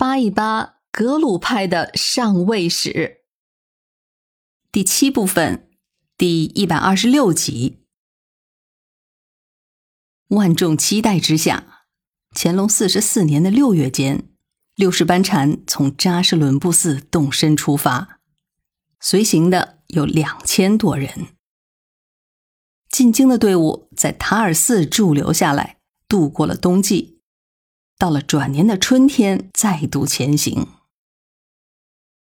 扒一扒格鲁派的上位史。第七部分，第一百二十六集。万众期待之下，乾隆四十四年的六月间，六世班禅从扎什伦布寺动身出发，随行的有两千多人。进京的队伍在塔尔寺驻留下来，度过了冬季。到了转年的春天，再度前行。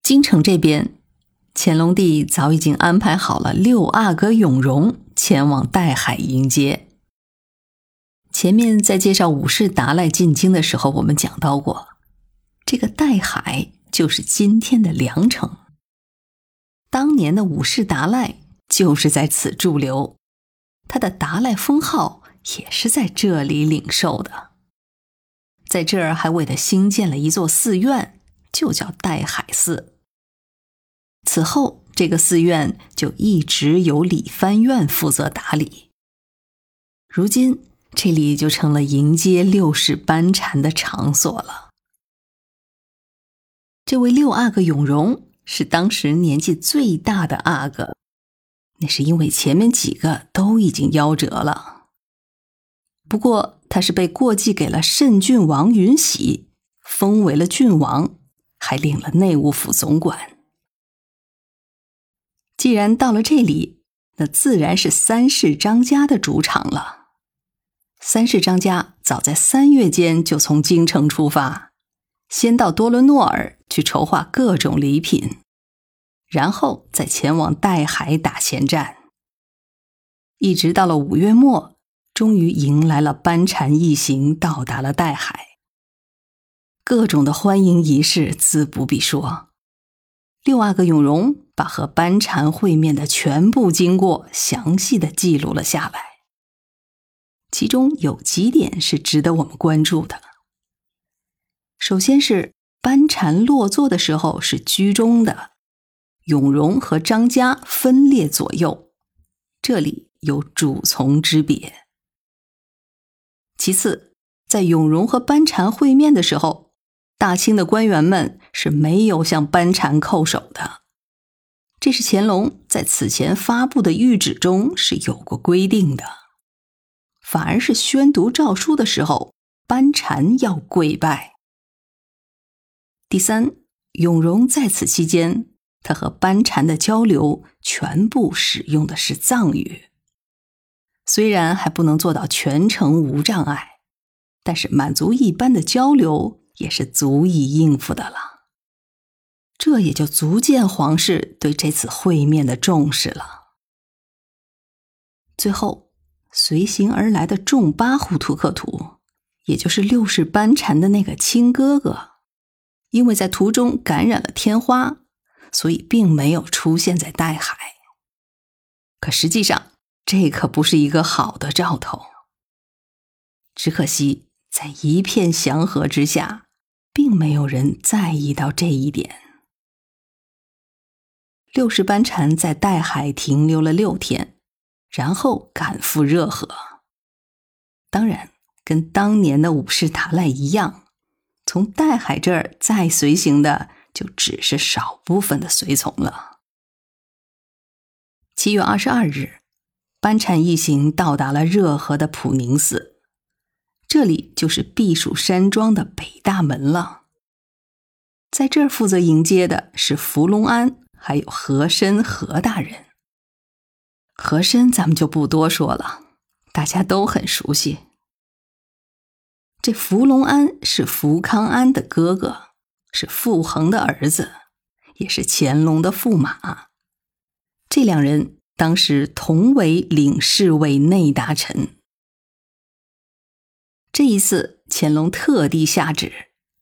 京城这边，乾隆帝早已经安排好了六阿哥永荣前往岱海迎接。前面在介绍武士达赖进京的时候，我们讲到过，这个岱海就是今天的凉城。当年的武士达赖就是在此驻留。他的达赖封号也是在这里领受的，在这儿还为他新建了一座寺院，就叫岱海寺。此后，这个寺院就一直由李藩院负责打理。如今，这里就成了迎接六世班禅的场所了。这位六阿哥永荣是当时年纪最大的阿哥。那是因为前面几个都已经夭折了。不过他是被过继给了慎郡王允喜，封为了郡王，还领了内务府总管。既然到了这里，那自然是三世张家的主场了。三世张家早在三月间就从京城出发，先到多伦诺尔去筹划各种礼品。然后再前往岱海打前站，一直到了五月末，终于迎来了班禅一行到达了岱海。各种的欢迎仪式自不必说，六阿哥永荣把和班禅会面的全部经过详细的记录了下来。其中有几点是值得我们关注的。首先是班禅落座的时候是居中的。永荣和张家分列左右，这里有主从之别。其次，在永荣和班禅会面的时候，大清的官员们是没有向班禅叩首的，这是乾隆在此前发布的谕旨中是有过规定的，反而是宣读诏书的时候，班禅要跪拜。第三，永荣在此期间。他和班禅的交流全部使用的是藏语，虽然还不能做到全程无障碍，但是满足一般的交流也是足以应付的了。这也就足见皇室对这次会面的重视了。最后，随行而来的众巴呼图克图，也就是六世班禅的那个亲哥哥，因为在途中感染了天花。所以并没有出现在大海，可实际上这可不是一个好的兆头。只可惜在一片祥和之下，并没有人在意到这一点。六世班禅在岱海停留了六天，然后赶赴热河。当然，跟当年的五世达赖一样，从岱海这儿再随行的。就只是少部分的随从了。七月二十二日，班禅一行到达了热河的普宁寺，这里就是避暑山庄的北大门了。在这儿负责迎接的是福隆安，还有和珅和大人。和珅咱们就不多说了，大家都很熟悉。这福隆安是福康安的哥哥。是傅恒的儿子，也是乾隆的驸马。这两人当时同为领侍卫内大臣。这一次，乾隆特地下旨，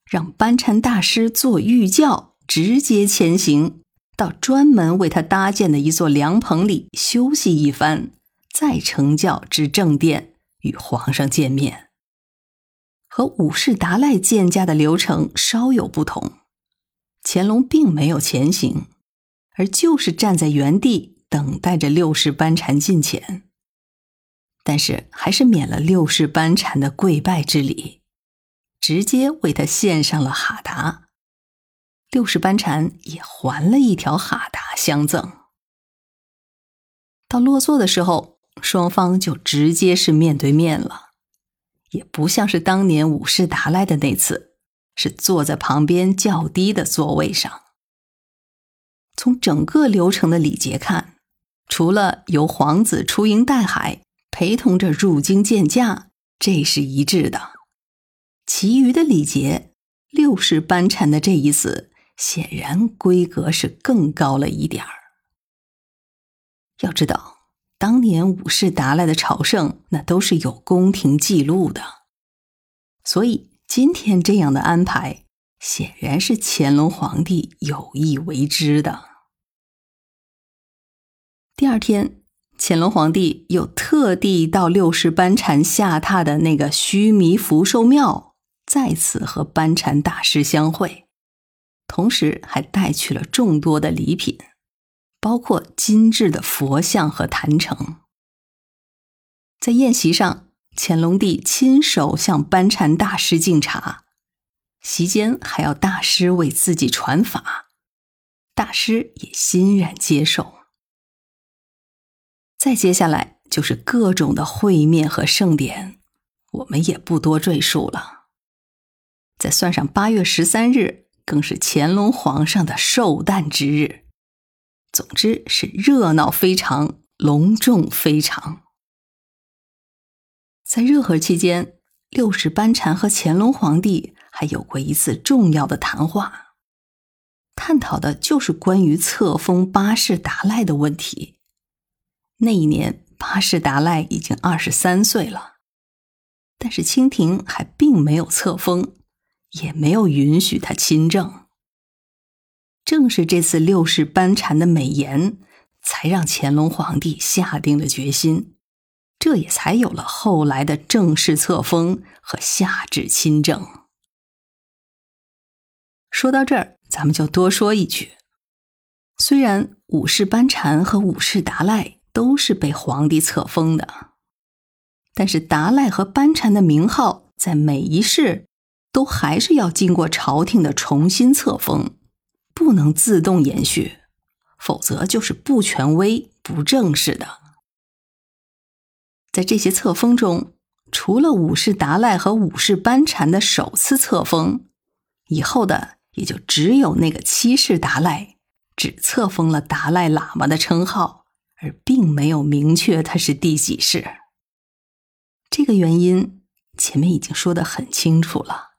让班禅大师坐御轿直接前行，到专门为他搭建的一座凉棚里休息一番，再乘轿至正殿与皇上见面。和武士达赖见驾的流程稍有不同，乾隆并没有前行，而就是站在原地等待着六世班禅进前。但是还是免了六世班禅的跪拜之礼，直接为他献上了哈达。六世班禅也还了一条哈达相赠。到落座的时候，双方就直接是面对面了，也不像是当年五世达赖的那次，是坐在旁边较低的座位上。从整个流程的礼节看，除了由皇子出营带海陪同着入京见驾，这是一致的，其余的礼节，六世班禅的这一次显然规格是更高了一点儿。要知道，当年五世达赖的朝圣，那都是有宫廷记录的，所以今天这样的安排，显然是乾隆皇帝有意为之的。第二天，乾隆皇帝又特地到六世班禅下榻的那个须弥福寿庙，再次和班禅大师相会，同时还带去了众多的礼品。包括精致的佛像和坛城。在宴席上，乾隆帝亲手向班禅大师敬茶，席间还要大师为自己传法，大师也欣然接受。再接下来就是各种的会面和盛典，我们也不多赘述了。再算上八月十三日，更是乾隆皇上的寿诞之日。总之是热闹非常，隆重非常。在热河期间，六世班禅和乾隆皇帝还有过一次重要的谈话，探讨的就是关于册封八世达赖的问题。那一年，八世达赖已经二十三岁了，但是清廷还并没有册封，也没有允许他亲政。正是这次六世班禅的美言，才让乾隆皇帝下定了决心，这也才有了后来的正式册封和下旨亲政。说到这儿，咱们就多说一句：虽然五世班禅和五世达赖都是被皇帝册封的，但是达赖和班禅的名号在每一世都还是要经过朝廷的重新册封。不能自动延续，否则就是不权威、不正式的。在这些册封中，除了五世达赖和五世班禅的首次册封，以后的也就只有那个七世达赖，只册封了达赖喇嘛的称号，并没有明确他是第几世。这个原因前面已经说的很清楚了。